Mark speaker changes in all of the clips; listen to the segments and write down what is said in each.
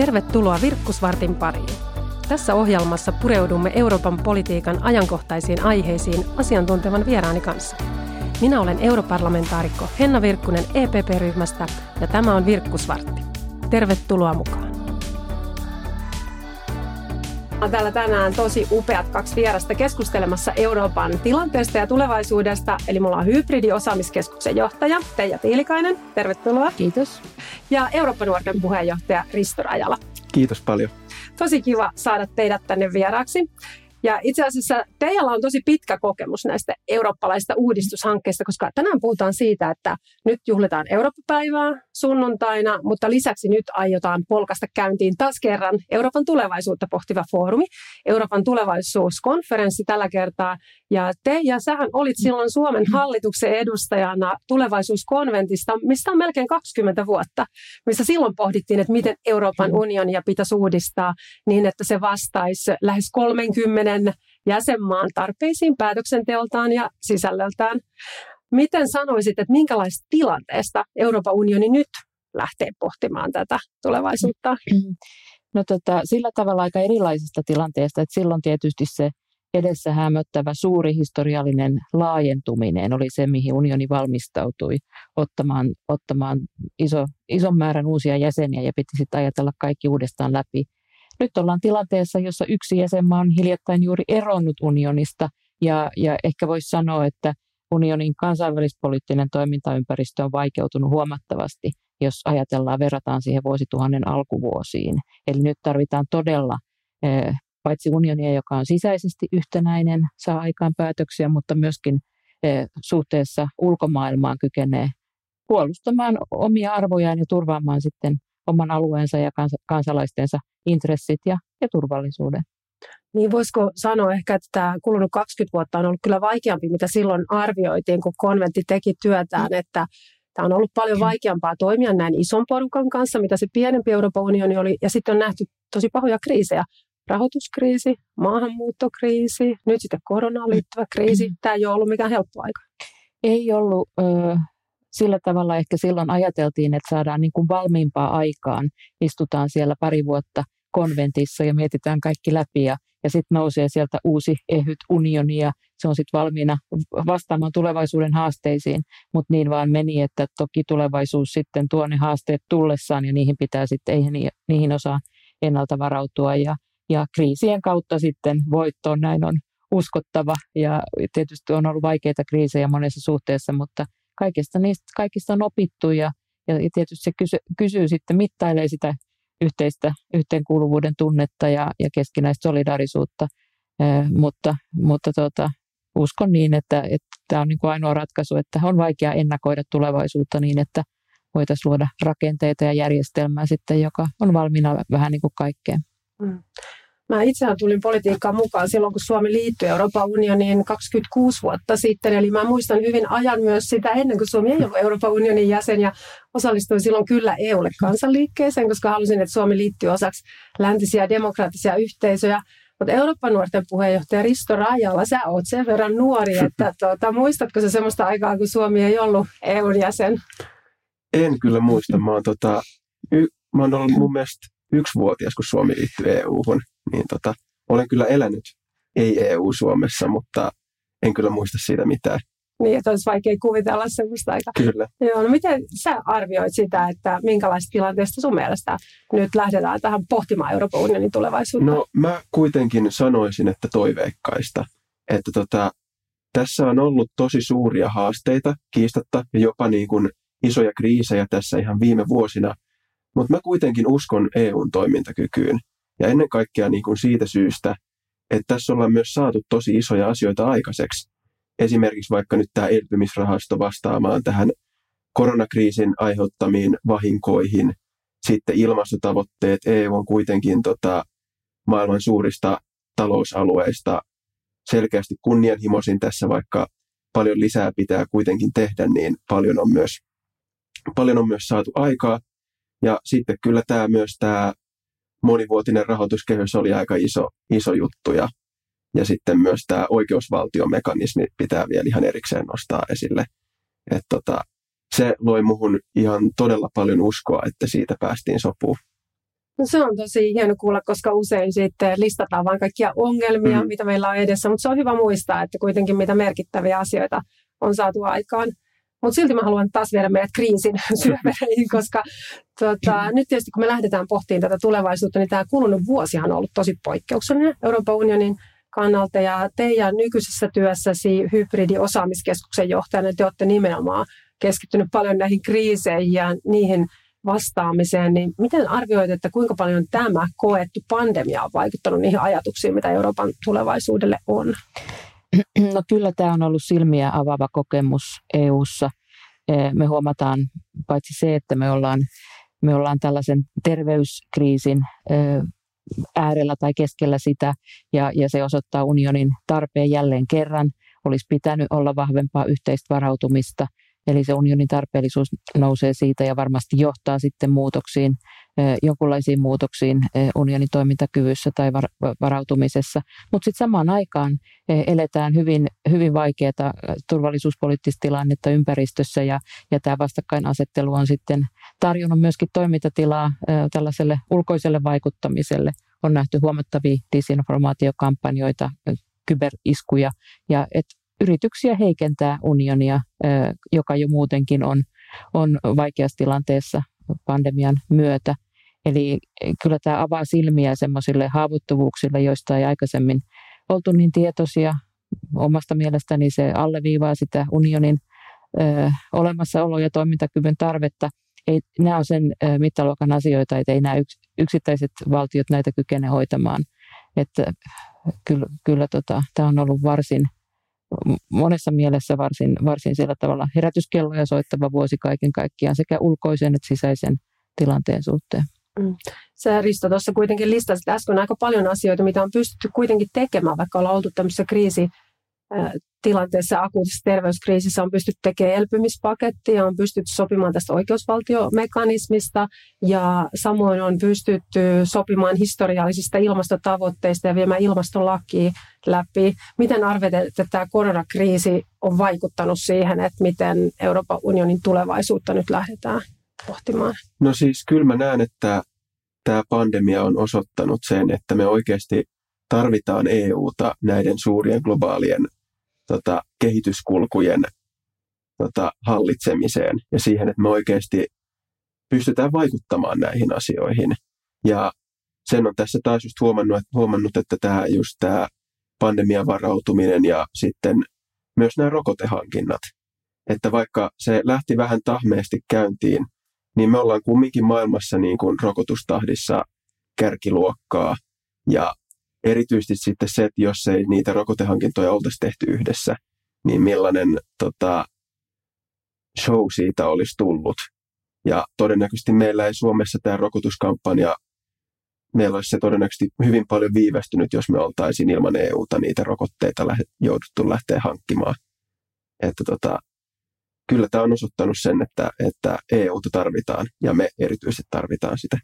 Speaker 1: Tervetuloa Virkkusvartin pariin. Tässä ohjelmassa pureudumme Euroopan politiikan ajankohtaisiin aiheisiin asiantuntevan vieraani kanssa. Minä olen europarlamentaarikko Henna Virkkunen EPP-ryhmästä ja tämä on Virkkusvartti. Tervetuloa mukaan. On täällä tänään tosi upeat kaksi vierasta keskustelemassa Euroopan tilanteesta ja tulevaisuudesta. Eli mulla on Hybridiosaamiskeskuksen johtaja Teija Tiilikainen. Tervetuloa.
Speaker 2: Kiitos.
Speaker 1: Ja Euroopan nuorten puheenjohtaja Risto Rajala.
Speaker 3: Kiitos paljon.
Speaker 1: Tosi kiva saada teidät tänne vieraaksi. Ja itse asiassa teillä on tosi pitkä kokemus näistä eurooppalaisista uudistushankkeista, koska tänään puhutaan siitä, että nyt juhlitaan Eurooppa-päivää sunnuntaina, mutta lisäksi nyt aiotaan polkasta käyntiin taas kerran Euroopan tulevaisuutta pohtiva foorumi, Euroopan tulevaisuuskonferenssi tällä kertaa. Ja te ja sähän olit silloin Suomen hallituksen edustajana tulevaisuuskonventista, mistä on melkein 20 vuotta, missä silloin pohdittiin, että miten Euroopan unionia pitäisi uudistaa niin, että se vastaisi lähes 30 kymmenen jäsenmaan tarpeisiin päätöksenteoltaan ja sisällöltään. Miten sanoisit, että minkälaista tilanteesta Euroopan unioni nyt lähtee pohtimaan tätä tulevaisuutta?
Speaker 2: No tota, sillä tavalla aika erilaisesta tilanteesta, että silloin tietysti se edessä hämöttävä suuri historiallinen laajentuminen oli se, mihin unioni valmistautui ottamaan, ottamaan iso, ison määrän uusia jäseniä ja piti sitten ajatella kaikki uudestaan läpi. Nyt ollaan tilanteessa, jossa yksi jäsenmaa on hiljattain juuri eronnut unionista ja, ja ehkä voisi sanoa, että unionin kansainvälispoliittinen toimintaympäristö on vaikeutunut huomattavasti, jos ajatellaan, verrataan siihen vuosituhannen alkuvuosiin. Eli nyt tarvitaan todella eh, paitsi unionia, joka on sisäisesti yhtenäinen, saa aikaan päätöksiä, mutta myöskin eh, suhteessa ulkomaailmaan kykenee puolustamaan omia arvojaan ja turvaamaan sitten oman alueensa ja kans- kansalaistensa intressit ja, ja turvallisuuden.
Speaker 1: Niin voisiko sanoa ehkä, että tämä kulunut 20 vuotta on ollut kyllä vaikeampi, mitä silloin arvioitiin, kun konventti teki työtään, mm. että tämä on ollut paljon vaikeampaa toimia näin ison porukan kanssa, mitä se pienempi Euroopan unioni oli, ja sitten on nähty tosi pahoja kriisejä. Rahoituskriisi, maahanmuuttokriisi, nyt sitten koronaan liittyvä kriisi. Mm. Tämä ei ole ollut mikään helppo aika.
Speaker 2: Ei ollut. Ö, sillä tavalla ehkä silloin ajateltiin, että saadaan niin kuin valmiimpaa aikaan. Istutaan siellä pari vuotta konventissa ja mietitään kaikki läpi ja, ja sitten nousee sieltä uusi ehyt unioni ja se on sitten valmiina vastaamaan tulevaisuuden haasteisiin, mutta niin vaan meni, että toki tulevaisuus sitten tuo ne haasteet tullessaan ja niihin pitää sitten, eihän niihin osaa ennalta varautua ja, ja kriisien kautta sitten voittoon näin on uskottava. Ja tietysti on ollut vaikeita kriisejä monessa suhteessa, mutta – kaikista niistä kaikista on opittu ja, ja tietysti se kysy, kysyy sitten, mittailee sitä yhteistä yhteenkuuluvuuden tunnetta ja, ja keskinäistä solidaarisuutta, mutta, mutta tota, uskon niin, että, että tämä on niin kuin ainoa ratkaisu, että on vaikea ennakoida tulevaisuutta niin, että voitaisiin luoda rakenteita ja järjestelmää sitten, joka on valmiina vähän niin kuin kaikkeen. Mm.
Speaker 1: Mä itsehän tulin politiikkaan mukaan silloin, kun Suomi liittyi Euroopan unioniin 26 vuotta sitten. Eli mä muistan hyvin ajan myös sitä ennen kuin Suomi ei ollut Euroopan unionin jäsen ja osallistuin silloin kyllä EUlle kansanliikkeeseen, koska halusin, että Suomi liittyy osaksi läntisiä demokraattisia yhteisöjä. Mutta Euroopan nuorten puheenjohtaja Risto Rajala, sä oot sen verran nuori, että tuota, muistatko se semmoista aikaa, kun Suomi ei ollut EUn jäsen?
Speaker 3: En kyllä muista. Mä oon, tota, y- mä oon ollut mun mielestä yksivuotias, kun Suomi liittyi EU-hun niin tota, olen kyllä elänyt ei-EU Suomessa, mutta en kyllä muista siitä mitään.
Speaker 1: Niin, että olisi vaikea kuvitella sellaista aikaa.
Speaker 3: Kyllä.
Speaker 1: Joo, no miten sä arvioit sitä, että minkälaista tilanteesta sun mielestä nyt lähdetään tähän pohtimaan Euroopan unionin tulevaisuutta?
Speaker 3: No mä kuitenkin sanoisin, että toiveikkaista. Että tota, tässä on ollut tosi suuria haasteita kiistatta ja jopa niin kuin isoja kriisejä tässä ihan viime vuosina. Mutta mä kuitenkin uskon EUn toimintakykyyn. Ja ennen kaikkea niin kuin siitä syystä, että tässä ollaan myös saatu tosi isoja asioita aikaiseksi. Esimerkiksi vaikka nyt tämä elpymisrahasto vastaamaan tähän koronakriisin aiheuttamiin vahinkoihin. Sitten ilmastotavoitteet. EU on kuitenkin tota, maailman suurista talousalueista selkeästi kunnianhimoisin tässä, vaikka paljon lisää pitää kuitenkin tehdä, niin paljon on myös, paljon on myös saatu aikaa. Ja sitten kyllä tämä myös tämä monivuotinen rahoituskehys oli aika iso, iso juttu ja, ja sitten myös tämä oikeusvaltiomekanismi pitää vielä ihan erikseen nostaa esille. Et tota, se loi muhun ihan todella paljon uskoa, että siitä päästiin sopuun.
Speaker 1: No se on tosi hieno kuulla, koska usein sitten listataan vain kaikkia ongelmia, mm. mitä meillä on edessä, mutta se on hyvä muistaa, että kuitenkin mitä merkittäviä asioita on saatu aikaan. Mutta silti mä haluan taas viedä meidät kriisin syövereihin, koska tota, nyt tietysti kun me lähdetään pohtiin tätä tulevaisuutta, niin tämä kulunut vuosi on ollut tosi poikkeuksellinen Euroopan unionin kannalta. Ja teidän nykyisessä työssäsi hybridiosaamiskeskuksen johtajana te olette nimenomaan keskittynyt paljon näihin kriiseihin ja niihin vastaamiseen, niin miten arvioit, että kuinka paljon tämä koettu pandemia on vaikuttanut niihin ajatuksiin, mitä Euroopan tulevaisuudelle on?
Speaker 2: No kyllä tämä on ollut silmiä avaava kokemus EU:ssa. Me huomataan paitsi se, että me ollaan, me ollaan tällaisen terveyskriisin äärellä tai keskellä sitä, ja, ja se osoittaa unionin tarpeen jälleen kerran. Olisi pitänyt olla vahvempaa yhteistä varautumista – Eli se unionin tarpeellisuus nousee siitä ja varmasti johtaa sitten muutoksiin, jonkinlaisiin muutoksiin unionin toimintakyvyssä tai varautumisessa. Mutta sitten samaan aikaan eletään hyvin, hyvin vaikeaa turvallisuuspoliittista tilannetta ympäristössä ja, ja tämä vastakkainasettelu on sitten tarjonnut myöskin toimintatilaa tällaiselle ulkoiselle vaikuttamiselle. On nähty huomattavia disinformaatiokampanjoita, kyberiskuja ja et yrityksiä heikentää unionia, joka jo muutenkin on, on vaikeassa tilanteessa pandemian myötä. Eli kyllä tämä avaa silmiä semmoisille haavoittuvuuksille, joista ei aikaisemmin oltu niin tietoisia. Omasta mielestäni se alleviivaa sitä unionin ö, olemassaolo ja toimintakyvyn tarvetta. Ei, nämä on sen ö, mittaluokan asioita, että ei nämä yks, yksittäiset valtiot näitä kykene hoitamaan. Että kyllä, kyllä tota, tämä on ollut varsin – monessa mielessä varsin, varsin sillä tavalla herätyskelloja soittava vuosi kaiken kaikkiaan sekä ulkoisen että sisäisen tilanteen suhteen. Mm.
Speaker 1: Sä Risto tuossa kuitenkin listasit äsken aika paljon asioita, mitä on pystytty kuitenkin tekemään, vaikka ollaan oltu tämmöisessä kriisi tilanteessa akuutissa terveyskriisissä on pystytty tekemään elpymispakettia, on pystytty sopimaan tästä oikeusvaltiomekanismista ja samoin on pystytty sopimaan historiallisista ilmastotavoitteista ja viemään ilmastolakia läpi. Miten arvet, että tämä koronakriisi on vaikuttanut siihen, että miten Euroopan unionin tulevaisuutta nyt lähdetään pohtimaan?
Speaker 3: No siis kyllä mä näen, että tämä pandemia on osoittanut sen, että me oikeasti tarvitaan EUta näiden suurien globaalien tota, kehityskulkujen tota, hallitsemiseen ja siihen, että me oikeasti pystytään vaikuttamaan näihin asioihin. Ja sen on tässä taas just huomannut, että, huomannut, että tämä just tämä pandemian varautuminen ja sitten myös nämä rokotehankinnat. Että vaikka se lähti vähän tahmeesti käyntiin, niin me ollaan kumminkin maailmassa niin kuin rokotustahdissa kärkiluokkaa. Ja erityisesti sitten se, että jos ei niitä rokotehankintoja oltaisi tehty yhdessä, niin millainen tota, show siitä olisi tullut. Ja todennäköisesti meillä ei Suomessa tämä rokotuskampanja, meillä olisi se todennäköisesti hyvin paljon viivästynyt, jos me oltaisiin ilman EUta niitä rokotteita jouduttu lähteä hankkimaan. Että tota, kyllä tämä on osoittanut sen, että, että EUta tarvitaan ja me erityisesti tarvitaan sitä.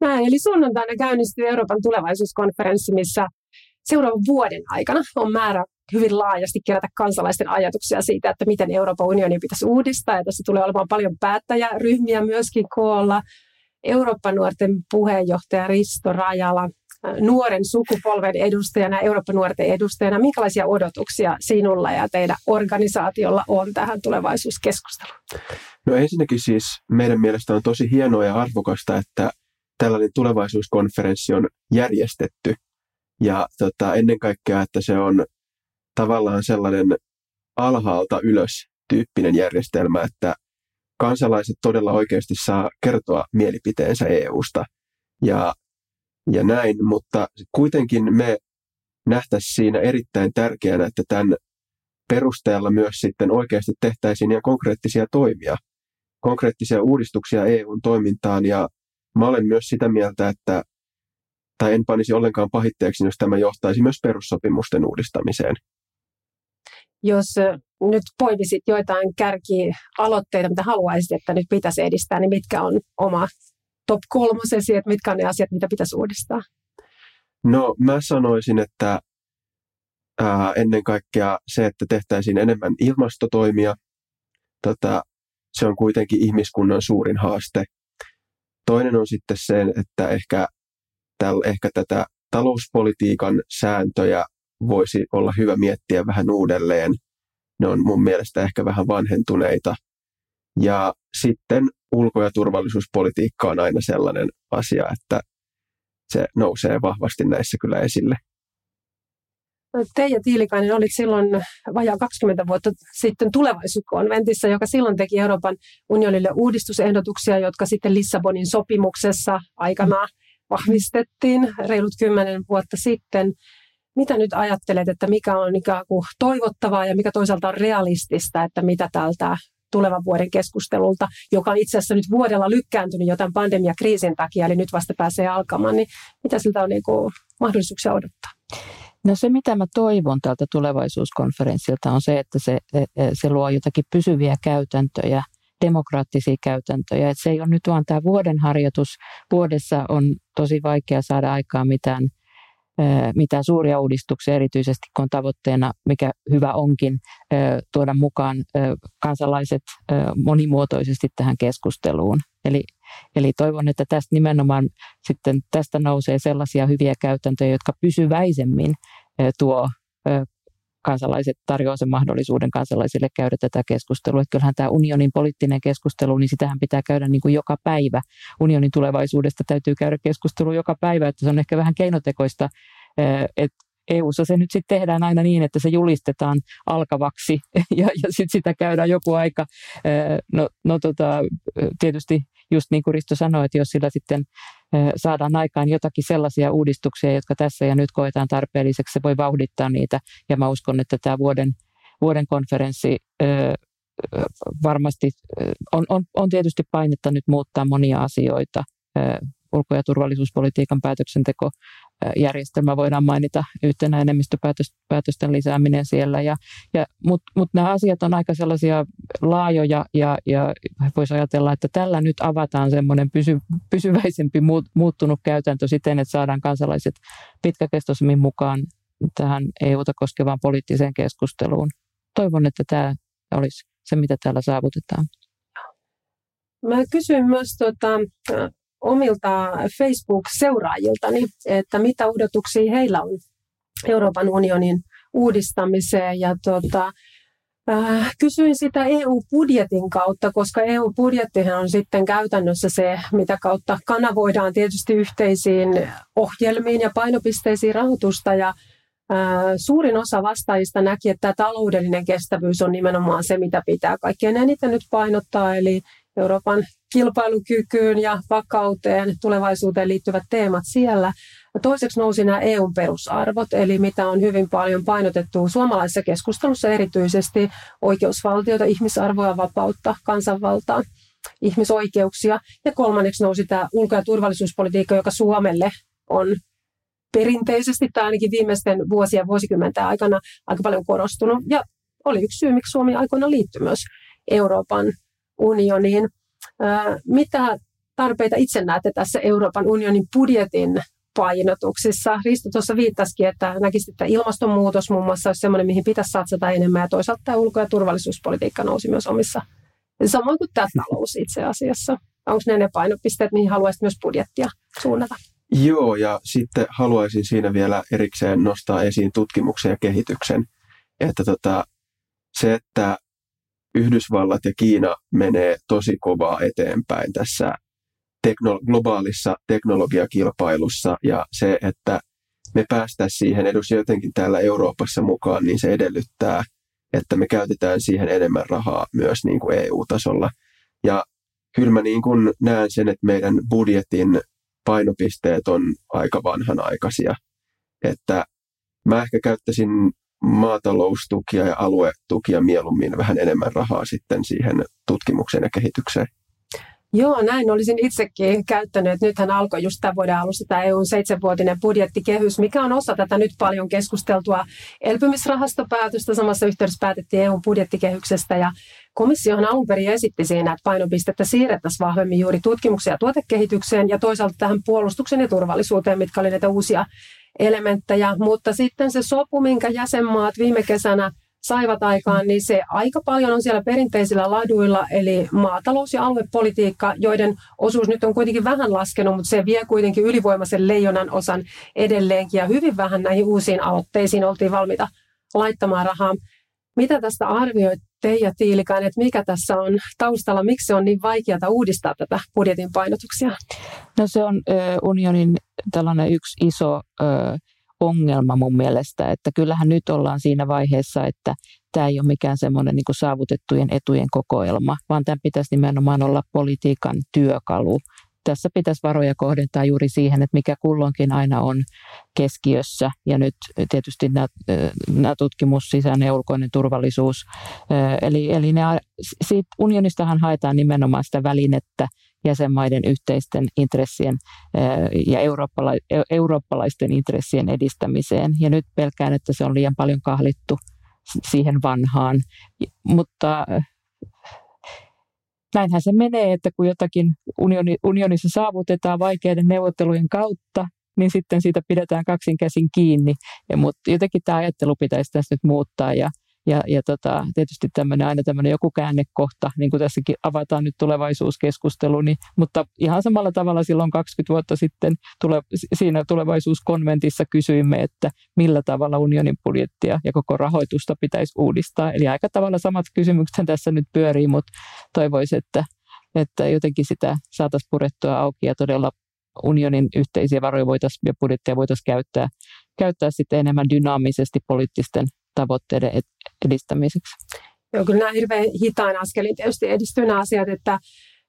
Speaker 1: Näin, eli sunnuntaina käynnistyy Euroopan tulevaisuuskonferenssi, missä seuraavan vuoden aikana on määrä hyvin laajasti kerätä kansalaisten ajatuksia siitä, että miten Euroopan unionin pitäisi uudistaa. Ja tässä tulee olemaan paljon päättäjäryhmiä myöskin koolla. Euroopan nuorten puheenjohtaja Risto Rajala, nuoren sukupolven edustajana, Euroopan nuorten edustajana. Minkälaisia odotuksia sinulla ja teidän organisaatiolla on tähän tulevaisuuskeskusteluun?
Speaker 3: No ensinnäkin siis meidän mielestä on tosi hienoa ja arvokasta, että tällainen tulevaisuuskonferenssi on järjestetty. Ja tota, ennen kaikkea, että se on tavallaan sellainen alhaalta ylös tyyppinen järjestelmä, että kansalaiset todella oikeasti saa kertoa mielipiteensä EUsta ja, ja näin, mutta kuitenkin me nähtäisiin siinä erittäin tärkeänä, että tämän perusteella myös sitten oikeasti tehtäisiin ihan konkreettisia toimia, konkreettisia uudistuksia EUn toimintaan ja Mä olen myös sitä mieltä, että tai en panisi ollenkaan pahitteeksi, jos tämä johtaisi myös perussopimusten uudistamiseen.
Speaker 1: Jos nyt poimisit joitain kärkialoitteita, mitä haluaisit, että nyt pitäisi edistää, niin mitkä on oma top kolmosesi, että mitkä on ne asiat, mitä pitäisi uudistaa?
Speaker 3: No mä sanoisin, että ää, ennen kaikkea se, että tehtäisiin enemmän ilmastotoimia. Tota, se on kuitenkin ihmiskunnan suurin haaste Toinen on sitten se, että ehkä, täl, ehkä tätä talouspolitiikan sääntöjä voisi olla hyvä miettiä vähän uudelleen. Ne on mun mielestä ehkä vähän vanhentuneita. Ja sitten ulko- ja turvallisuuspolitiikka on aina sellainen asia, että se nousee vahvasti näissä kyllä esille.
Speaker 1: Teija Tiilikainen oli silloin vajaa 20 vuotta sitten tulevaisuuskonventissa, joka silloin teki Euroopan unionille uudistusehdotuksia, jotka sitten Lissabonin sopimuksessa aikanaan vahvistettiin reilut 10 vuotta sitten. Mitä nyt ajattelet, että mikä on ikään kuin toivottavaa ja mikä toisaalta on realistista, että mitä tältä tulevan vuoden keskustelulta, joka on itse asiassa nyt vuodella lykkääntynyt jo tämän pandemiakriisin takia, eli nyt vasta pääsee alkamaan, niin mitä siltä on niin kuin mahdollisuuksia odottaa?
Speaker 2: No se, mitä mä toivon tältä tulevaisuuskonferenssilta on se, että se, e, e, se luo jotakin pysyviä käytäntöjä, demokraattisia käytäntöjä. Että se ei ole nyt vaan tämä vuoden harjoitus. Vuodessa on tosi vaikea saada aikaan mitään, mitään suuria uudistuksia, erityisesti kun on tavoitteena, mikä hyvä onkin, tuoda mukaan kansalaiset monimuotoisesti tähän keskusteluun. Eli Eli toivon, että tästä nimenomaan sitten tästä nousee sellaisia hyviä käytäntöjä, jotka pysyväisemmin tuo kansalaiset tarjoaa sen mahdollisuuden kansalaisille käydä tätä keskustelua. Että kyllähän tämä unionin poliittinen keskustelu, niin sitähän pitää käydä niin kuin joka päivä. Unionin tulevaisuudesta täytyy käydä keskustelua joka päivä, että se on ehkä vähän keinotekoista, että EU-ssa se nyt sitten tehdään aina niin, että se julistetaan alkavaksi ja, ja sitten sitä käydään joku aika. No, no tota, tietysti just niin kuin Risto sanoi, että jos sillä sitten saadaan aikaan jotakin sellaisia uudistuksia, jotka tässä ja nyt koetaan tarpeelliseksi, se voi vauhdittaa niitä. Ja mä uskon, että tämä vuoden, vuoden konferenssi varmasti on, on, on tietysti painetta nyt muuttaa monia asioita ulko- ja turvallisuuspolitiikan päätöksentekojärjestelmä voidaan mainita yhtenä enemmistöpäätösten lisääminen siellä. Ja, ja, Mutta mut nämä asiat on aika sellaisia laajoja ja, ja voisi ajatella, että tällä nyt avataan semmoinen pysy, pysyväisempi muuttunut käytäntö siten, että saadaan kansalaiset pitkäkestoisemmin mukaan tähän EUta koskevaan poliittiseen keskusteluun. Toivon, että tämä olisi se, mitä täällä saavutetaan.
Speaker 1: Mä kysyin myös tuota, omilta Facebook-seuraajiltani, että mitä odotuksia heillä on Euroopan unionin uudistamiseen. Ja tota, äh, kysyin sitä EU-budjetin kautta, koska EU-budjettihan on sitten käytännössä se, mitä kautta kanavoidaan tietysti yhteisiin ohjelmiin ja painopisteisiin rahoitusta. Ja äh, Suurin osa vastaajista näki, että taloudellinen kestävyys on nimenomaan se, mitä pitää kaikkein eniten nyt painottaa, eli Euroopan kilpailukykyyn ja vakauteen, tulevaisuuteen liittyvät teemat siellä. Toiseksi nousi nämä EUn perusarvot, eli mitä on hyvin paljon painotettu suomalaisessa keskustelussa erityisesti oikeusvaltiota, ihmisarvoa, vapautta, kansanvaltaa, ihmisoikeuksia. Ja kolmanneksi nousi tämä ulko- ja turvallisuuspolitiikka, joka Suomelle on perinteisesti tai ainakin viimeisten vuosien vuosikymmenten aikana aika paljon korostunut. Ja oli yksi syy, miksi Suomi aikoina liittyi myös Euroopan unioniin. Mitä tarpeita itse näette tässä Euroopan unionin budjetin painotuksissa? Risto tuossa viittasikin, että näkisit, että ilmastonmuutos muun muassa olisi sellainen, mihin pitäisi satsata enemmän, ja toisaalta tämä ulko- ja turvallisuuspolitiikka nousi myös omissa, samoin kuin tämä talous itse asiassa. Onko ne ne painopisteet, mihin haluaisit myös budjettia suunnata?
Speaker 3: Joo, ja sitten haluaisin siinä vielä erikseen nostaa esiin tutkimuksen ja kehityksen. Että tota, se, että Yhdysvallat ja Kiina menee tosi kovaa eteenpäin tässä teknolo- globaalissa teknologiakilpailussa ja se, että me päästä siihen edes jotenkin täällä Euroopassa mukaan, niin se edellyttää, että me käytetään siihen enemmän rahaa myös niin kuin EU-tasolla. Ja kyllä mä niin kuin näen sen, että meidän budjetin painopisteet on aika vanhanaikaisia. Että mä ehkä käyttäisin maataloustukia ja aluetukia mieluummin vähän enemmän rahaa sitten siihen tutkimukseen ja kehitykseen.
Speaker 1: Joo, näin olisin itsekin käyttänyt. Nythän alkoi just tämän vuoden alussa tämä EUn seitsemänvuotinen budjettikehys, mikä on osa tätä nyt paljon keskusteltua elpymisrahastopäätöstä. Samassa yhteydessä päätettiin EUn budjettikehyksestä ja komissiohan alun perin esitti siinä, että painopistettä siirrettäisiin vahvemmin juuri tutkimukseen ja tuotekehitykseen ja toisaalta tähän puolustuksen ja turvallisuuteen, mitkä oli näitä uusia elementtejä, mutta sitten se sopu, minkä jäsenmaat viime kesänä saivat aikaan, niin se aika paljon on siellä perinteisillä laduilla, eli maatalous- ja aluepolitiikka, joiden osuus nyt on kuitenkin vähän laskenut, mutta se vie kuitenkin ylivoimaisen leijonan osan edelleenkin, ja hyvin vähän näihin uusiin aloitteisiin oltiin valmiita laittamaan rahaa. Mitä tästä arvioit Teija Tiilikainen, että mikä tässä on taustalla, miksi on niin vaikeaa uudistaa tätä budjetin painotuksia?
Speaker 2: No se on ö, unionin tällainen yksi iso ö, ongelma mun mielestä, että kyllähän nyt ollaan siinä vaiheessa, että tämä ei ole mikään semmoinen niin saavutettujen etujen kokoelma, vaan tämä pitäisi nimenomaan olla politiikan työkalu tässä pitäisi varoja kohdentaa juuri siihen, että mikä kulloinkin aina on keskiössä. Ja nyt tietysti nämä, nämä tutkimus, sisäinen ja ulkoinen turvallisuus. Eli, eli ne, siitä unionistahan haetaan nimenomaan sitä välinettä jäsenmaiden yhteisten intressien ja eurooppala- eurooppalaisten intressien edistämiseen. Ja nyt pelkään, että se on liian paljon kahlittu siihen vanhaan. Mutta näinhän se menee, että kun jotakin unioni, unionissa saavutetaan vaikeiden neuvottelujen kautta, niin sitten siitä pidetään kaksin käsin kiinni. Ja, mutta jotenkin tämä ajattelu pitäisi tässä nyt muuttaa ja ja, ja tota, tietysti tämmöinen, aina tämmöinen joku käännekohta, niin kuin tässäkin avataan nyt tulevaisuuskeskustelu, niin, mutta ihan samalla tavalla silloin 20 vuotta sitten tule, siinä tulevaisuuskonventissa kysyimme, että millä tavalla unionin budjettia ja koko rahoitusta pitäisi uudistaa. Eli aika tavalla samat kysymykset tässä nyt pyörii, mutta toivoisin, että, että jotenkin sitä saataisiin purettua auki ja todella unionin yhteisiä varoja voitaisiin ja budjettia voitaisiin käyttää, käyttää sitten enemmän dynaamisesti poliittisten tavoitteiden edistämiseksi?
Speaker 1: Joo, kyllä nämä hirveän hitaan askelin tietysti edistyy nämä asiat, että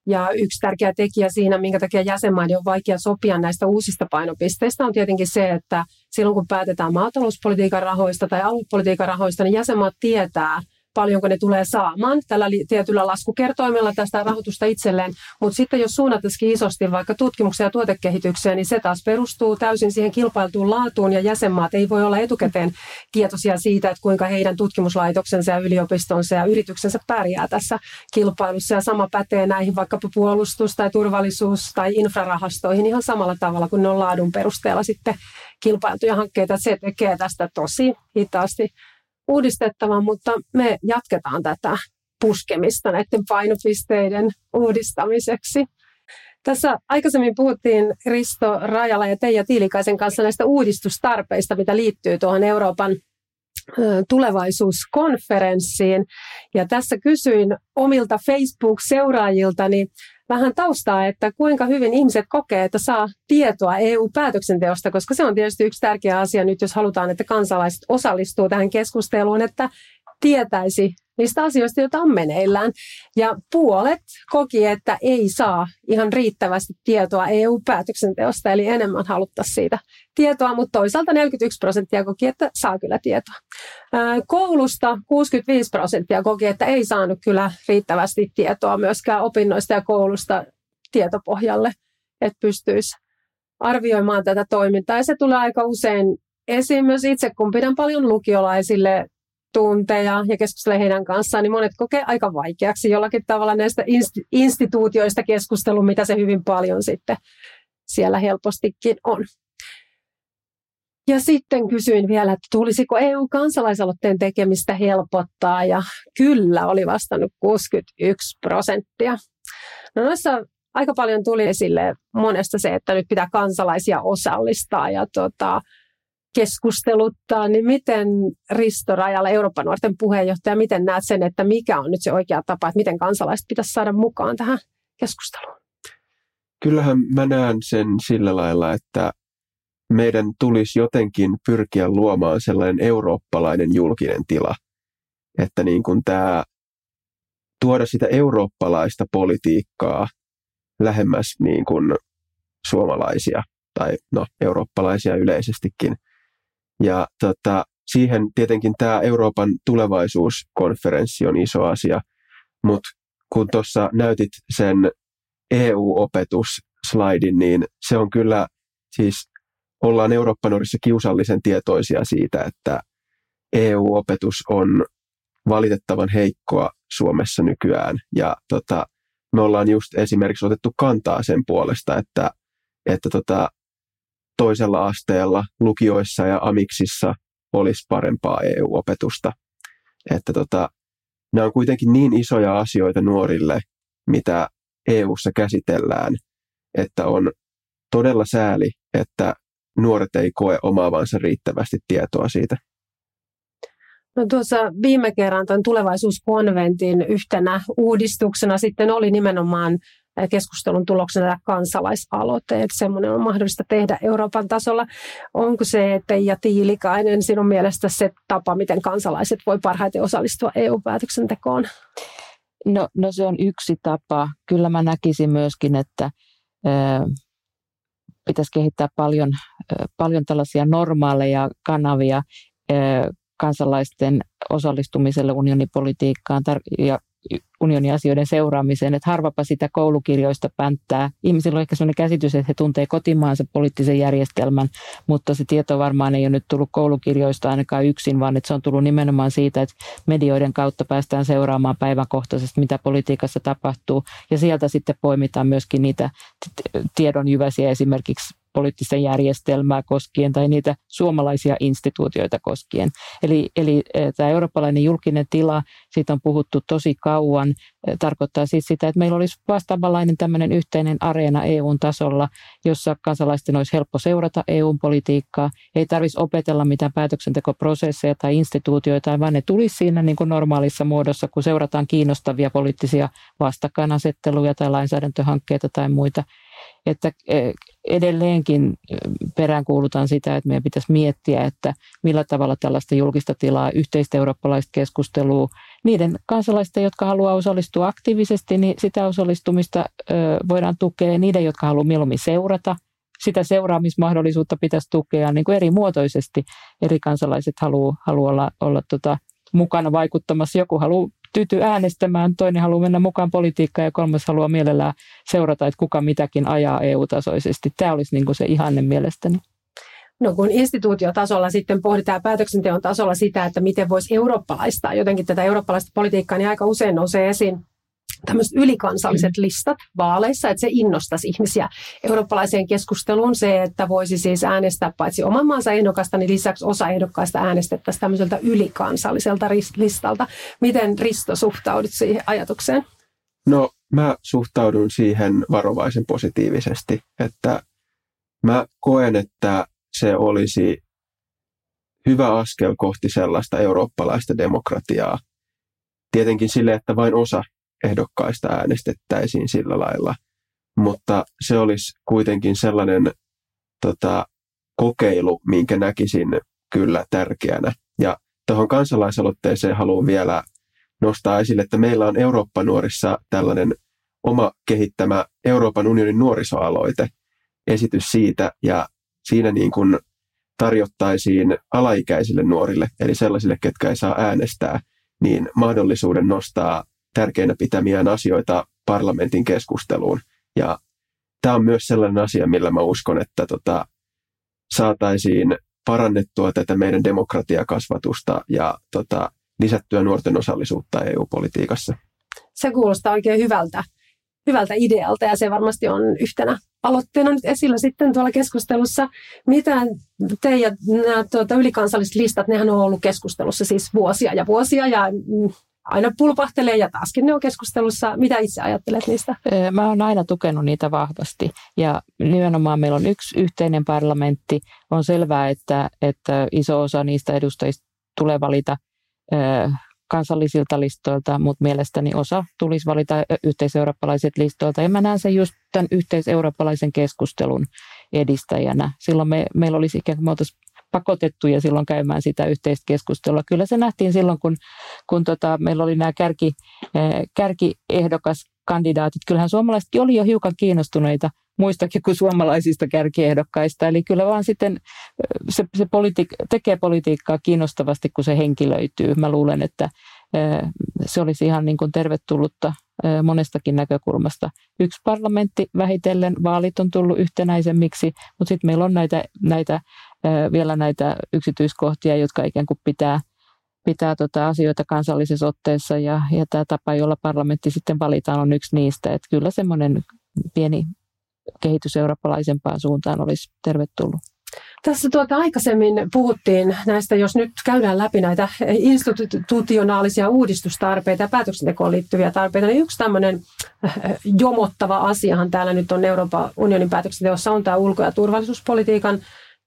Speaker 1: ja yksi tärkeä tekijä siinä, minkä takia jäsenmaiden on vaikea sopia näistä uusista painopisteistä, on tietenkin se, että silloin kun päätetään maatalouspolitiikan rahoista tai aluepolitiikan rahoista, niin jäsenmaat tietää, paljonko ne tulee saamaan tällä tietyllä laskukertoimella tästä rahoitusta itselleen. Mutta sitten jos suunnattaisiin isosti vaikka tutkimukseen ja tuotekehitykseen, niin se taas perustuu täysin siihen kilpailtuun laatuun ja jäsenmaat ei voi olla etukäteen tietoisia siitä, että kuinka heidän tutkimuslaitoksensa ja yliopistonsa ja yrityksensä pärjää tässä kilpailussa. Ja sama pätee näihin vaikkapa puolustus- tai turvallisuus- tai infrarahastoihin ihan samalla tavalla kuin ne on laadun perusteella sitten kilpailtuja hankkeita. Se tekee tästä tosi hitaasti uudistettava, mutta me jatketaan tätä puskemista näiden painopisteiden uudistamiseksi. Tässä aikaisemmin puhuttiin Risto Rajala ja Teija Tiilikaisen kanssa näistä uudistustarpeista, mitä liittyy tuohon Euroopan tulevaisuuskonferenssiin. Ja tässä kysyin omilta Facebook-seuraajiltani vähän taustaa, että kuinka hyvin ihmiset kokee, että saa tietoa EU-päätöksenteosta, koska se on tietysti yksi tärkeä asia nyt, jos halutaan, että kansalaiset osallistuu tähän keskusteluun, että tietäisi niistä asioista, joita on meneillään. Ja puolet koki, että ei saa ihan riittävästi tietoa EU-päätöksenteosta, eli enemmän haluttaisiin siitä tietoa, mutta toisaalta 41 prosenttia koki, että saa kyllä tietoa. Koulusta 65 prosenttia koki, että ei saanut kyllä riittävästi tietoa myöskään opinnoista ja koulusta tietopohjalle, että pystyisi arvioimaan tätä toimintaa. Ja se tulee aika usein esiin myös itse, kun pidän paljon lukiolaisille tunteja ja keskustelen heidän kanssaan, niin monet kokee aika vaikeaksi jollakin tavalla näistä instituutioista keskustelun, mitä se hyvin paljon sitten siellä helpostikin on. Ja sitten kysyin vielä, että tulisiko EU-kansalaisaloitteen tekemistä helpottaa, ja kyllä oli vastannut 61 prosenttia. No noissa aika paljon tuli esille monesta se, että nyt pitää kansalaisia osallistaa, ja tota, keskusteluttaa, niin miten Risto Rajalla, Euroopan nuorten puheenjohtaja, miten näet sen, että mikä on nyt se oikea tapa, että miten kansalaiset pitäisi saada mukaan tähän keskusteluun?
Speaker 3: Kyllähän mä näen sen sillä lailla, että meidän tulisi jotenkin pyrkiä luomaan sellainen eurooppalainen julkinen tila, että niin kuin tämä tuoda sitä eurooppalaista politiikkaa lähemmäs niin kuin suomalaisia tai no, eurooppalaisia yleisestikin. Ja tota, siihen tietenkin tämä Euroopan tulevaisuuskonferenssi on iso asia, mutta kun tuossa näytit sen EU-opetusslaidin, niin se on kyllä, siis ollaan Eurooppa-nuorissa kiusallisen tietoisia siitä, että EU-opetus on valitettavan heikkoa Suomessa nykyään. Ja tota, me ollaan just esimerkiksi otettu kantaa sen puolesta, että, että tota, toisella asteella lukioissa ja amiksissa olisi parempaa EU-opetusta. Että tota, nämä on kuitenkin niin isoja asioita nuorille, mitä EU:ssa käsitellään, että on todella sääli, että nuoret ei koe omaavansa riittävästi tietoa siitä.
Speaker 1: No tuossa viime kerran tuon tulevaisuuskonventin yhtenä uudistuksena sitten oli nimenomaan keskustelun tuloksena kansalaisaloite, että semmoinen on mahdollista tehdä Euroopan tasolla. Onko se Teija Tiilikainen sinun mielestä se tapa, miten kansalaiset voi parhaiten osallistua EU-päätöksentekoon?
Speaker 2: No, no se on yksi tapa. Kyllä mä näkisin myöskin, että pitäisi kehittää paljon, paljon tällaisia normaaleja kanavia kansalaisten osallistumiselle unionipolitiikkaan ja unionin asioiden seuraamiseen, että harvapa sitä koulukirjoista pänttää. Ihmisillä on ehkä sellainen käsitys, että he tuntee kotimaansa poliittisen järjestelmän, mutta se tieto varmaan ei ole nyt tullut koulukirjoista ainakaan yksin, vaan että se on tullut nimenomaan siitä, että medioiden kautta päästään seuraamaan päiväkohtaisesti, mitä politiikassa tapahtuu. Ja sieltä sitten poimitaan myöskin niitä tiedonjyväsiä esimerkiksi poliittista järjestelmää koskien tai niitä suomalaisia instituutioita koskien. Eli, eli e, tämä eurooppalainen julkinen tila, siitä on puhuttu tosi kauan, e, tarkoittaa siis sitä, että meillä olisi vastaavanlainen tämmöinen yhteinen areena EU-tasolla, jossa kansalaisten olisi helppo seurata EU-politiikkaa, ei tarvitsisi opetella mitään päätöksentekoprosesseja tai instituutioita, vaan ne tulisi siinä niin kuin normaalissa muodossa, kun seurataan kiinnostavia poliittisia vastakkainasetteluja tai lainsäädäntöhankkeita tai muita. Että e, edelleenkin peräänkuulutaan sitä, että meidän pitäisi miettiä, että millä tavalla tällaista julkista tilaa, yhteistä eurooppalaista keskustelua, niiden kansalaisten, jotka haluaa osallistua aktiivisesti, niin sitä osallistumista voidaan tukea. Niiden, jotka haluaa mieluummin seurata, sitä seuraamismahdollisuutta pitäisi tukea niin kuin eri muotoisesti. Eri kansalaiset haluaa, haluaa olla, olla tota, mukana vaikuttamassa. Joku haluaa tyytyy äänestämään, toinen haluaa mennä mukaan politiikkaan ja kolmas haluaa mielellään seurata, että kuka mitäkin ajaa EU-tasoisesti. Tämä olisi niin kuin se ihanne mielestäni.
Speaker 1: No kun instituutiotasolla sitten pohditaan päätöksenteon tasolla sitä, että miten voisi eurooppalaistaa jotenkin tätä eurooppalaista politiikkaa, niin aika usein nousee esiin tämmöiset ylikansalliset mm. listat vaaleissa, että se innostaisi ihmisiä eurooppalaiseen keskusteluun. Se, että voisi siis äänestää paitsi oman maansa ehdokasta, niin lisäksi osa ehdokkaista äänestettäisiin tämmöiseltä ylikansalliselta listalta. Miten Risto suhtaudut siihen ajatukseen?
Speaker 3: No mä suhtaudun siihen varovaisen positiivisesti, että mä koen, että se olisi hyvä askel kohti sellaista eurooppalaista demokratiaa. Tietenkin sille, että vain osa ehdokkaista äänestettäisiin sillä lailla. Mutta se olisi kuitenkin sellainen tota, kokeilu, minkä näkisin kyllä tärkeänä. Ja tuohon kansalaisaloitteeseen haluan vielä nostaa esille, että meillä on Eurooppa-nuorissa tällainen oma kehittämä Euroopan unionin nuorisoaloite, esitys siitä, ja siinä niin kuin tarjottaisiin alaikäisille nuorille, eli sellaisille, ketkä ei saa äänestää, niin mahdollisuuden nostaa tärkeinä pitämiään asioita parlamentin keskusteluun. Ja tämä on myös sellainen asia, millä mä uskon, että tota, saataisiin parannettua tätä meidän demokratiakasvatusta ja tota, lisättyä nuorten osallisuutta EU-politiikassa.
Speaker 1: Se kuulostaa oikein hyvältä, hyvältä idealta ja se varmasti on yhtenä aloitteena nyt esillä sitten tuolla keskustelussa. Mitä te ja nämä tuota, ylikansalliset listat, nehän on ollut keskustelussa siis vuosia ja vuosia ja mm, aina pulpahtelee ja taaskin ne on keskustelussa. Mitä itse ajattelet niistä?
Speaker 2: Mä oon aina tukenut niitä vahvasti ja nimenomaan meillä on yksi yhteinen parlamentti. On selvää, että, että iso osa niistä edustajista tulee valita kansallisilta listoilta, mutta mielestäni osa tulisi valita yhteiseurooppalaiset listoilta. Ja mä näen sen just tämän yhteiseurooppalaisen keskustelun edistäjänä. Silloin me, meillä olisi ikään kuin me pakotettuja silloin käymään sitä yhteistä keskustelua. Kyllä se nähtiin silloin, kun, kun tota, meillä oli nämä kärki, eh, kärkiehdokkaskandidaatit. Kyllähän suomalaisetkin oli jo hiukan kiinnostuneita muistakin kuin suomalaisista kärkiehdokkaista. Eli kyllä vaan sitten eh, se, se politi- tekee politiikkaa kiinnostavasti, kun se henkilöityy. Mä luulen, että eh, se olisi ihan niin kuin tervetullutta monestakin näkökulmasta. Yksi parlamentti vähitellen, vaalit on tullut yhtenäisemmiksi, mutta sitten meillä on näitä, näitä vielä näitä yksityiskohtia, jotka ikään kuin pitää, pitää tota asioita kansallisessa otteessa ja, ja tämä tapa, jolla parlamentti sitten valitaan, on yksi niistä. Että kyllä semmoinen pieni kehitys eurooppalaisempaan suuntaan olisi tervetullut.
Speaker 1: Tässä tuota aikaisemmin puhuttiin näistä, jos nyt käydään läpi näitä institutionaalisia uudistustarpeita ja päätöksentekoon liittyviä tarpeita, niin yksi tämmöinen äh, jomottava asiahan täällä nyt on Euroopan unionin päätöksenteossa on tämä ulko- ja turvallisuuspolitiikan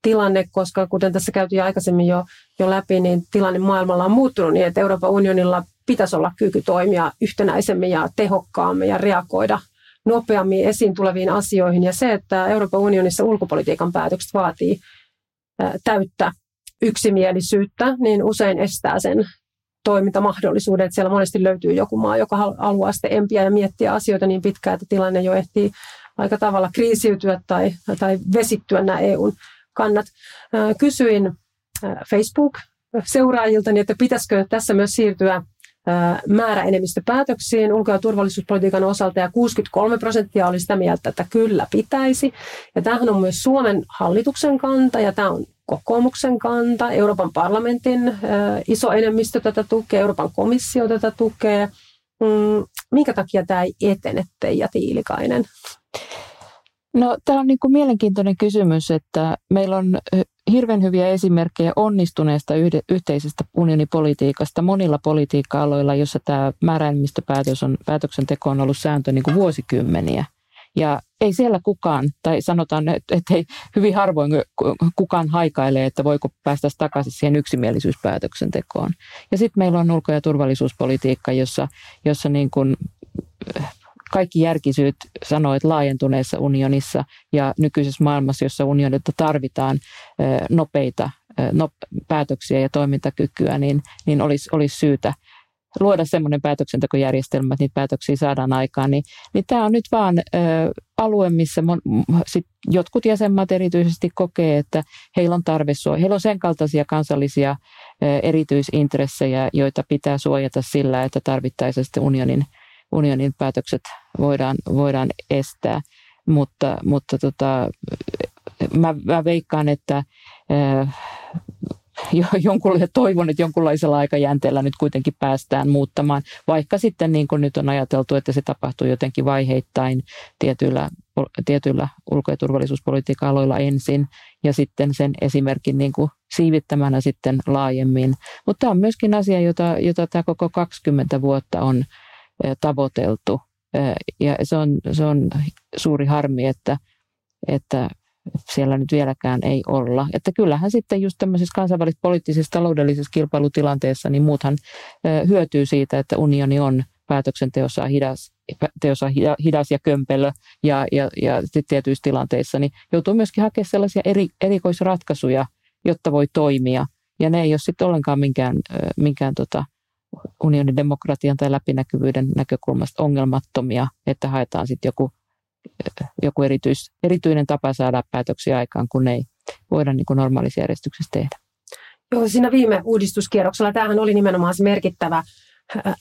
Speaker 1: tilanne, koska kuten tässä käytiin aikaisemmin jo, jo läpi, niin tilanne maailmalla on muuttunut niin, että Euroopan unionilla pitäisi olla kyky toimia yhtenäisemmin ja tehokkaammin ja reagoida nopeammin esiin tuleviin asioihin. Ja se, että Euroopan unionissa ulkopolitiikan päätökset vaatii täyttä yksimielisyyttä, niin usein estää sen toimintamahdollisuuden. Että siellä monesti löytyy joku maa, joka haluaa sitten empiä ja miettiä asioita niin pitkään, että tilanne jo ehtii aika tavalla kriisiytyä tai, tai vesittyä nämä EUn kannat. Kysyin Facebook-seuraajiltani, että pitäisikö tässä myös siirtyä määräenemmistöpäätöksiin ulko- ja turvallisuuspolitiikan osalta ja 63 prosenttia oli sitä mieltä, että kyllä pitäisi. Ja tämähän on myös Suomen hallituksen kanta ja tämä on kokoomuksen kanta, Euroopan parlamentin iso enemmistö tätä tukee, Euroopan komissio tätä tukee. Mm, minkä takia tämä ei etene, Teija Tiilikainen?
Speaker 2: No, tämä on niin kuin mielenkiintoinen kysymys, että meillä on hirveän hyviä esimerkkejä onnistuneesta yhde, yhteisestä unionipolitiikasta monilla politiikka-aloilla, jossa tämä määräenemmistöpäätös on, päätöksenteko on ollut sääntö niin kuin vuosikymmeniä. Ja ei siellä kukaan, tai sanotaan, että ei hyvin harvoin kukaan haikailee, että voiko päästä takaisin siihen yksimielisyyspäätöksentekoon. Ja sitten meillä on ulko- ja turvallisuuspolitiikka, jossa, jossa niin kuin kaikki järkisyyt sanoo, että laajentuneessa unionissa ja nykyisessä maailmassa, jossa unionilta tarvitaan nopeita päätöksiä ja toimintakykyä, niin, niin olisi, olisi syytä luoda semmoinen päätöksentekojärjestelmä, että niitä päätöksiä saadaan aikaan, niin, niin tämä on nyt vaan ö, alue, missä mon, sit jotkut jäsenmaat erityisesti kokee, että heillä on tarve suojaa. Heillä on sen kaltaisia kansallisia ö, erityisintressejä, joita pitää suojata sillä, että tarvittaisiin unionin unionin päätökset voidaan, voidaan estää. Mutta, mutta tota, mä, mä veikkaan, että äh, toivon, että jonkunlaisella aikajänteellä nyt kuitenkin päästään muuttamaan, vaikka sitten niin kuin nyt on ajateltu, että se tapahtuu jotenkin vaiheittain tietyillä, tietyillä ulko- ja turvallisuuspolitiikan aloilla ensin ja sitten sen esimerkin niin kuin siivittämänä sitten laajemmin. Mutta tämä on myöskin asia, jota, jota tämä koko 20 vuotta on tavoiteltu. Ja se on, se on suuri harmi, että, että siellä nyt vieläkään ei olla. Että kyllähän sitten just tämmöisessä kansainvälisessä poliittisessa taloudellisessa kilpailutilanteessa, niin muuthan hyötyy siitä, että unioni on päätöksenteossa hidas, teossa hidas ja kömpelö ja, ja, ja sitten tietyissä tilanteissa, niin joutuu myöskin hakemaan sellaisia eri, erikoisratkaisuja, jotta voi toimia. Ja ne ei ole sitten ollenkaan minkään, minkään tota, unionin demokratian tai läpinäkyvyyden näkökulmasta ongelmattomia, että haetaan sitten joku, joku erityis, erityinen tapa saada päätöksiä aikaan, kun ei voida niin kuin tehdä.
Speaker 1: Joo, siinä viime uudistuskierroksella tämähän oli nimenomaan se merkittävä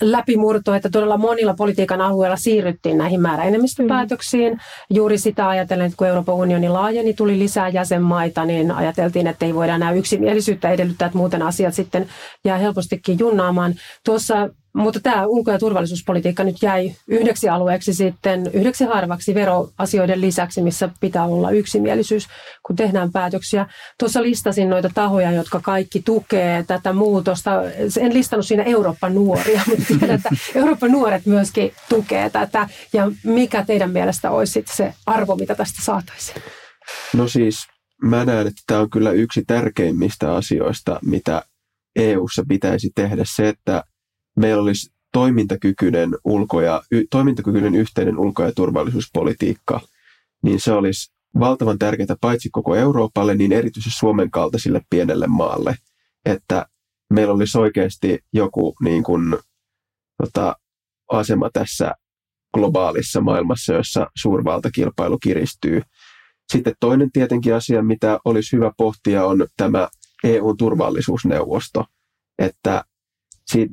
Speaker 1: läpimurto, että todella monilla politiikan alueilla siirryttiin näihin määräenemmistöpäätöksiin. Mm. Juuri sitä ajatellen, että kun Euroopan unioni laajeni, tuli lisää jäsenmaita, niin ajateltiin, että ei voida enää yksimielisyyttä edellyttää, että muuten asiat sitten jää helpostikin junnaamaan. Tuossa mutta tämä ulko- ja turvallisuuspolitiikka nyt jäi yhdeksi alueeksi sitten, yhdeksi harvaksi veroasioiden lisäksi, missä pitää olla yksimielisyys, kun tehdään päätöksiä. Tuossa listasin noita tahoja, jotka kaikki tukee tätä muutosta. En listannut siinä Euroopan nuoria, mutta tiedän, että Euroopan nuoret myöskin tukee tätä. Ja mikä teidän mielestä olisi se arvo, mitä tästä saataisiin?
Speaker 3: No siis mä näen, että tämä on kyllä yksi tärkeimmistä asioista, mitä EU:ssa pitäisi tehdä se, että meillä olisi toimintakykyinen, ulko- ja, y, toimintakykyinen yhteinen ulko- ja turvallisuuspolitiikka, niin se olisi valtavan tärkeää paitsi koko Euroopalle, niin erityisesti Suomen kaltaisille pienelle maalle, että meillä olisi oikeasti joku niin kuin, tota, asema tässä globaalissa maailmassa, jossa suurvaltakilpailu kiristyy. Sitten toinen tietenkin asia, mitä olisi hyvä pohtia, on tämä EU-turvallisuusneuvosto, että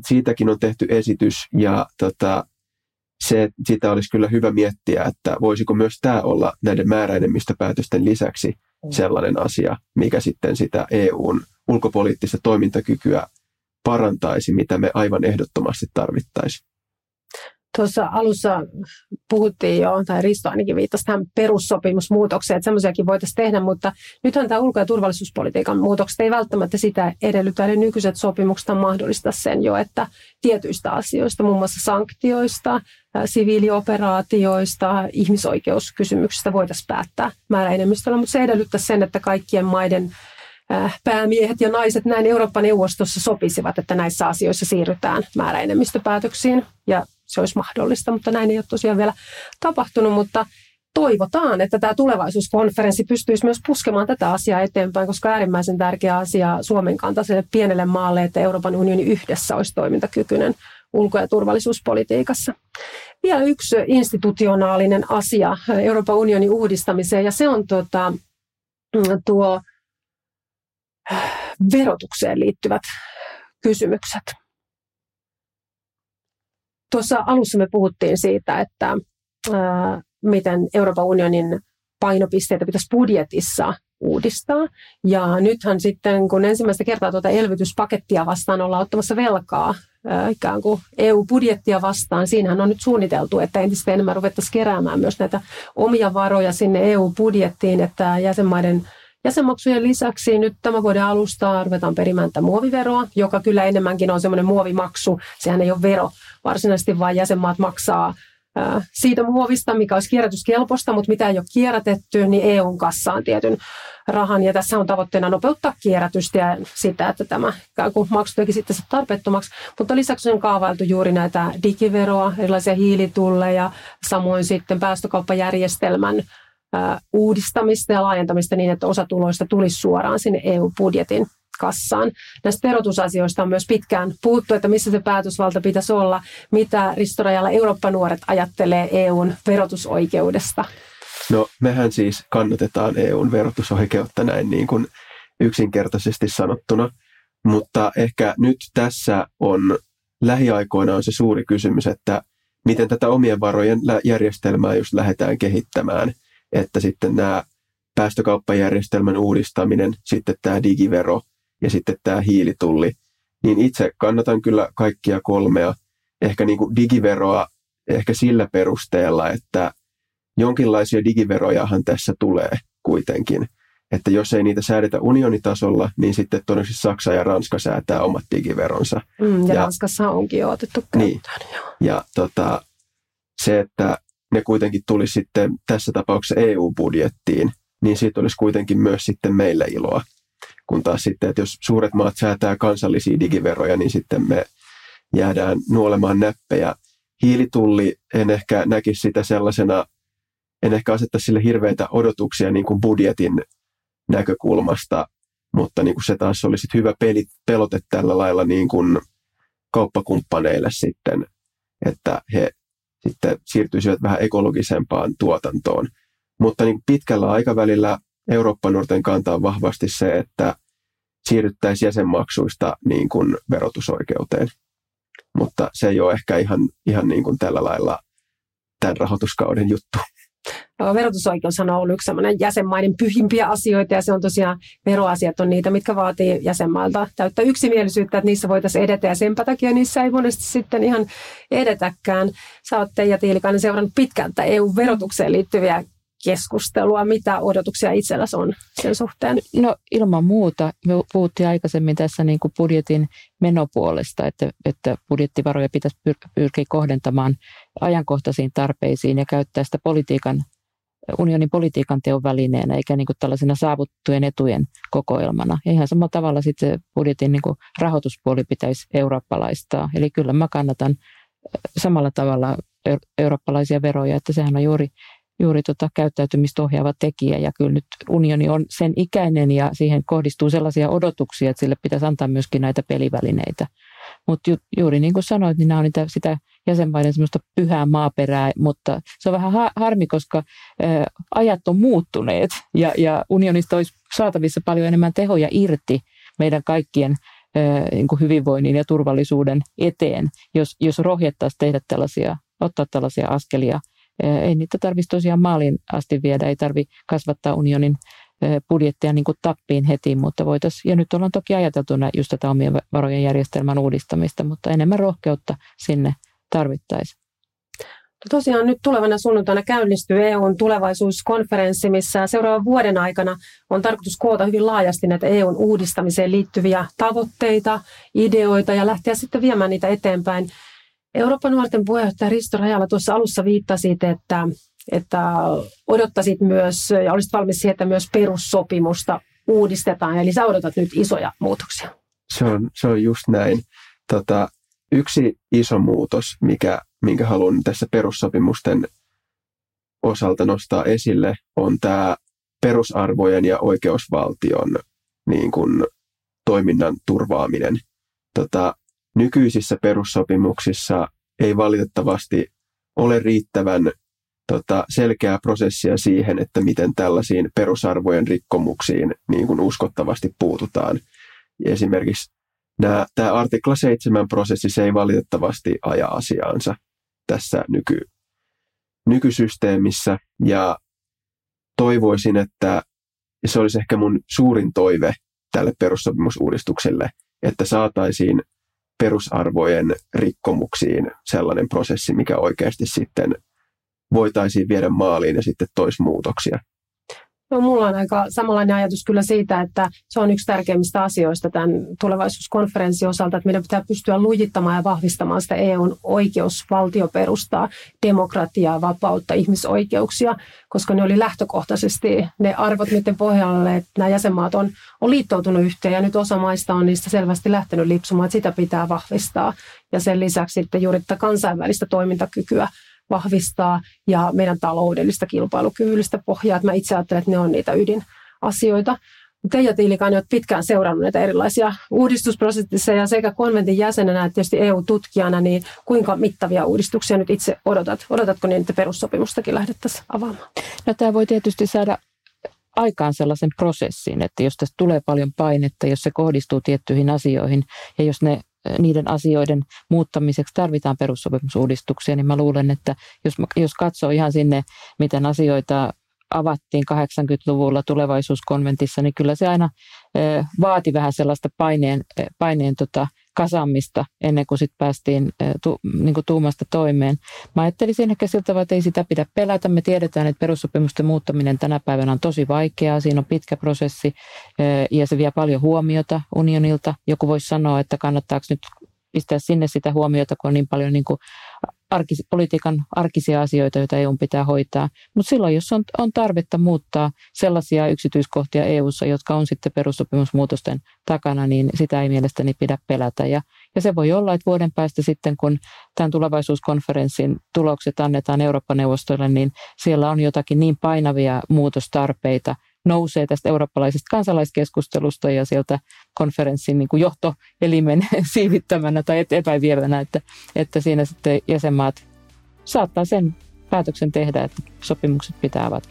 Speaker 3: siitäkin on tehty esitys ja tota, se, sitä olisi kyllä hyvä miettiä, että voisiko myös tämä olla näiden määräenemmistöpäätösten lisäksi mm. sellainen asia, mikä sitten sitä EUn ulkopoliittista toimintakykyä parantaisi, mitä me aivan ehdottomasti tarvittaisiin.
Speaker 1: Tuossa alussa puhuttiin jo, tai Risto ainakin viittasi tähän perussopimusmuutokseen, että semmoisiakin voitaisiin tehdä, mutta nythän tämä ulko- ja turvallisuuspolitiikan muutokset ei välttämättä sitä edellytä, eli nykyiset sopimukset mahdollista sen jo, että tietyistä asioista, muun muassa sanktioista, siviilioperaatioista, ihmisoikeuskysymyksistä voitaisiin päättää määräenemmistöllä, mutta se edellyttää sen, että kaikkien maiden päämiehet ja naiset näin Eurooppa-neuvostossa sopisivat, että näissä asioissa siirrytään määräenemmistöpäätöksiin. Ja se olisi mahdollista, mutta näin ei ole tosiaan vielä tapahtunut, mutta toivotaan, että tämä tulevaisuuskonferenssi pystyisi myös puskemaan tätä asiaa eteenpäin, koska äärimmäisen tärkeä asia Suomen kantaiselle pienelle maalle, että Euroopan unioni yhdessä olisi toimintakykyinen ulko- ja turvallisuuspolitiikassa. Vielä yksi institutionaalinen asia Euroopan unionin uudistamiseen, ja se on tuota, tuo verotukseen liittyvät kysymykset. Tuossa alussa me puhuttiin siitä, että ää, miten Euroopan unionin painopisteitä pitäisi budjetissa uudistaa. Ja nythän sitten, kun ensimmäistä kertaa tuota elvytyspakettia vastaan ollaan ottamassa velkaa, ää, ikään kuin EU-budjettia vastaan, siinähän on nyt suunniteltu, että entistä enemmän ruvettaisiin keräämään myös näitä omia varoja sinne EU-budjettiin, että jäsenmaiden Jäsenmaksujen lisäksi nyt tämän vuoden alusta ruvetaan perimään tätä muoviveroa, joka kyllä enemmänkin on semmoinen muovimaksu. Sehän ei ole vero varsinaisesti, vaan jäsenmaat maksaa siitä muovista, mikä olisi kierrätyskelpoista, mutta mitä ei ole kierrätetty, niin EUn kassaan tietyn rahan. Ja tässä on tavoitteena nopeuttaa kierrätystä ja sitä, että tämä maksu teki sitten tarpeettomaksi. Mutta lisäksi on kaavailtu juuri näitä digiveroa, erilaisia hiilitulleja, samoin sitten päästökauppajärjestelmän uudistamista ja laajentamista niin, että osa tuloista tulisi suoraan sinne EU-budjetin kassaan. Näistä verotusasioista on myös pitkään puhuttu, että missä se päätösvalta pitäisi olla, mitä Ristorajalla Eurooppa-nuoret ajattelee EUn verotusoikeudesta.
Speaker 3: No mehän siis kannatetaan EUn verotusoikeutta näin niin kuin yksinkertaisesti sanottuna, mutta ehkä nyt tässä on lähiaikoina on se suuri kysymys, että miten tätä omien varojen järjestelmää just lähdetään kehittämään – että sitten nämä päästökauppajärjestelmän uudistaminen, sitten tämä digivero ja sitten tämä hiilitulli, niin itse kannatan kyllä kaikkia kolmea. Ehkä niin kuin digiveroa ehkä sillä perusteella, että jonkinlaisia digiverojahan tässä tulee kuitenkin. Että jos ei niitä säädetä unionitasolla, niin sitten todennäköisesti Saksa ja Ranska säätää omat digiveronsa.
Speaker 1: Mm, ja, ja Ranskassa onkin jo otettu käyttöön. Niin.
Speaker 3: Ja tota, se, että ne kuitenkin tulisi sitten tässä tapauksessa EU-budjettiin, niin siitä olisi kuitenkin myös sitten meille iloa. Kun taas sitten, että jos suuret maat säätää kansallisia digiveroja, niin sitten me jäädään nuolemaan näppejä. Hiilitulli, en ehkä näkisi sitä sellaisena, en ehkä asetta sille hirveitä odotuksia niin kuin budjetin näkökulmasta, mutta niin kuin se taas olisi hyvä peli, pelote tällä lailla niin kuin kauppakumppaneille sitten, että he sitten siirtyisivät vähän ekologisempaan tuotantoon. Mutta niin pitkällä aikavälillä Eurooppa-nuorten kanta on vahvasti se, että siirryttäisiin jäsenmaksuista niin kuin verotusoikeuteen. Mutta se ei ole ehkä ihan, ihan niin kuin tällä lailla tämän rahoituskauden juttu.
Speaker 1: Verotusoikeus on ollut yksi jäsenmaiden pyhimpiä asioita ja se on tosiaan, veroasiat on niitä, mitkä vaatii jäsenmailta täyttä yksimielisyyttä, että niissä voitaisiin edetä ja sen takia niissä ei monesti sitten ihan edetäkään. Sä oot Teija Tiilikainen seurannut pitkältä EU-verotukseen liittyviä keskustelua. Mitä odotuksia itselläsi on sen suhteen?
Speaker 2: No ilman muuta. Me puhuttiin aikaisemmin tässä niin kuin budjetin menopuolesta, että, että budjettivaroja pitäisi pyr- pyrkiä kohdentamaan ajankohtaisiin tarpeisiin ja käyttää sitä politiikan unionin politiikan teon välineenä, eikä niin kuin tällaisena saavuttujen etujen kokoelmana. Ja ihan samalla tavalla sitten budjetin niin kuin rahoituspuoli pitäisi eurooppalaistaa. Eli kyllä mä kannatan samalla tavalla eurooppalaisia veroja, että sehän on juuri, juuri tota käyttäytymistä ohjaava tekijä. Ja kyllä nyt unioni on sen ikäinen ja siihen kohdistuu sellaisia odotuksia, että sille pitäisi antaa myöskin näitä pelivälineitä. Mutta ju, juuri niin kuin sanoit, niin nämä on niitä, sitä jäsenmaiden semmoista pyhää maaperää, mutta se on vähän ha- harmi, koska ä, ajat on muuttuneet ja, ja unionista olisi saatavissa paljon enemmän tehoja irti meidän kaikkien niin kuin hyvinvoinnin ja turvallisuuden eteen, jos, jos rohjettaisiin tehdä tällaisia, ottaa tällaisia askelia. Ei niitä tarvitsisi tosiaan maalin asti viedä, ei tarvitse kasvattaa unionin budjettia niin kuin tappiin heti, mutta voitaisiin, ja nyt ollaan toki ajateltu just tätä omien varojen järjestelmän uudistamista, mutta enemmän rohkeutta sinne tarvittaisiin.
Speaker 1: Tosiaan nyt tulevana sunnuntaina käynnistyy EUn tulevaisuuskonferenssi, missä seuraavan vuoden aikana on tarkoitus koota hyvin laajasti näitä EUn uudistamiseen liittyviä tavoitteita, ideoita ja lähteä sitten viemään niitä eteenpäin. Euroopan nuorten puheenjohtaja Risto Rajala tuossa alussa viittasi, että, että odottaisit myös ja olisit valmis siihen, että myös perussopimusta uudistetaan. Eli sä odotat nyt isoja muutoksia.
Speaker 3: Se on, se on just näin. Tota, yksi iso muutos, mikä, minkä haluan tässä perussopimusten osalta nostaa esille, on tämä perusarvojen ja oikeusvaltion niin kuin, toiminnan turvaaminen. Tota, nykyisissä perussopimuksissa ei valitettavasti ole riittävän tota, selkeää prosessia siihen, että miten tällaisiin perusarvojen rikkomuksiin niin kuin uskottavasti puututaan. Esimerkiksi nämä, tämä artikla 7 prosessi se ei valitettavasti aja asiaansa tässä nyky, nykysysteemissä ja toivoisin, että se olisi ehkä mun suurin toive tälle perussopimusuudistukselle, että saataisiin perusarvojen rikkomuksiin sellainen prosessi, mikä oikeasti sitten voitaisiin viedä maaliin ja sitten toisi muutoksia.
Speaker 1: No, mulla on aika samanlainen ajatus kyllä siitä, että se on yksi tärkeimmistä asioista tämän tulevaisuuskonferenssin osalta, että meidän pitää pystyä lujittamaan ja vahvistamaan sitä EUn oikeusvaltioperustaa, demokratiaa, vapautta, ihmisoikeuksia, koska ne oli lähtökohtaisesti ne arvot, miten pohjalle että nämä jäsenmaat on, on liittoutunut yhteen ja nyt osa maista on niistä selvästi lähtenyt lipsumaan, että sitä pitää vahvistaa. Ja sen lisäksi sitten juuri tätä kansainvälistä toimintakykyä vahvistaa ja meidän taloudellista kilpailukyvyllistä pohjaa. Että mä itse ajattelen, että ne on niitä ydinasioita. Teija Tiilikainen, olet pitkään seurannut näitä erilaisia uudistusprosesseja sekä konventin jäsenenä että tietysti EU-tutkijana, niin kuinka mittavia uudistuksia nyt itse odotat? Odotatko niin, että perussopimustakin lähdettäisiin avaamaan?
Speaker 2: No tämä voi tietysti saada aikaan sellaisen prosessin, että jos tästä tulee paljon painetta, jos se kohdistuu tiettyihin asioihin ja jos ne niiden asioiden muuttamiseksi. Tarvitaan perussopimusuudistuksia, niin mä luulen, että jos, jos katsoo ihan sinne, miten asioita avattiin 80-luvulla tulevaisuuskonventissa, niin kyllä se aina vaati vähän sellaista paineen, paineen tota, kasaamista ennen kuin sitten päästiin tu, niin kuin tuumasta toimeen. Mä ajattelisin ehkä siltä tavalla, että ei sitä pidä pelätä. Me tiedetään, että perussopimusten muuttaminen tänä päivänä on tosi vaikeaa. Siinä on pitkä prosessi ja se vie paljon huomiota unionilta. Joku voisi sanoa, että kannattaako nyt pistää sinne sitä huomiota, kun on niin paljon niin kuin arkis, politiikan arkisia asioita, joita EU pitää hoitaa. Mutta silloin, jos on, on tarvetta muuttaa sellaisia yksityiskohtia EUssa, jotka on sitten perussopimusmuutosten takana, niin sitä ei mielestäni pidä pelätä. Ja, ja se voi olla, että vuoden päästä sitten, kun tämän tulevaisuuskonferenssin tulokset annetaan Eurooppa-neuvostolle, niin siellä on jotakin niin painavia muutostarpeita, nousee tästä eurooppalaisesta kansalaiskeskustelusta ja sieltä konferenssin niin kuin johtoelimen siivittämänä tai epävievänä, että, että siinä sitten jäsenmaat saattaa sen päätöksen tehdä, että sopimukset pitää avata.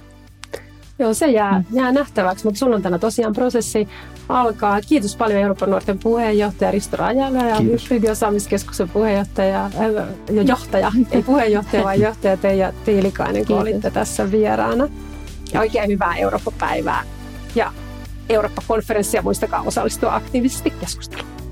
Speaker 1: Joo, se jää, mm. jää nähtäväksi, mutta sunnuntaina tosiaan prosessi alkaa. Kiitos paljon Euroopan nuorten puheenjohtaja Risto Rajala ja Hybridiosaamiskeskuksen puheenjohtaja, äh, johtaja, ei puheenjohtaja, vaan johtaja Teija Tiilikainen, kun olitte tässä vieraana ja oikein hyvää Eurooppa-päivää. Ja Eurooppa-konferenssia muistakaa osallistua aktiivisesti keskusteluun.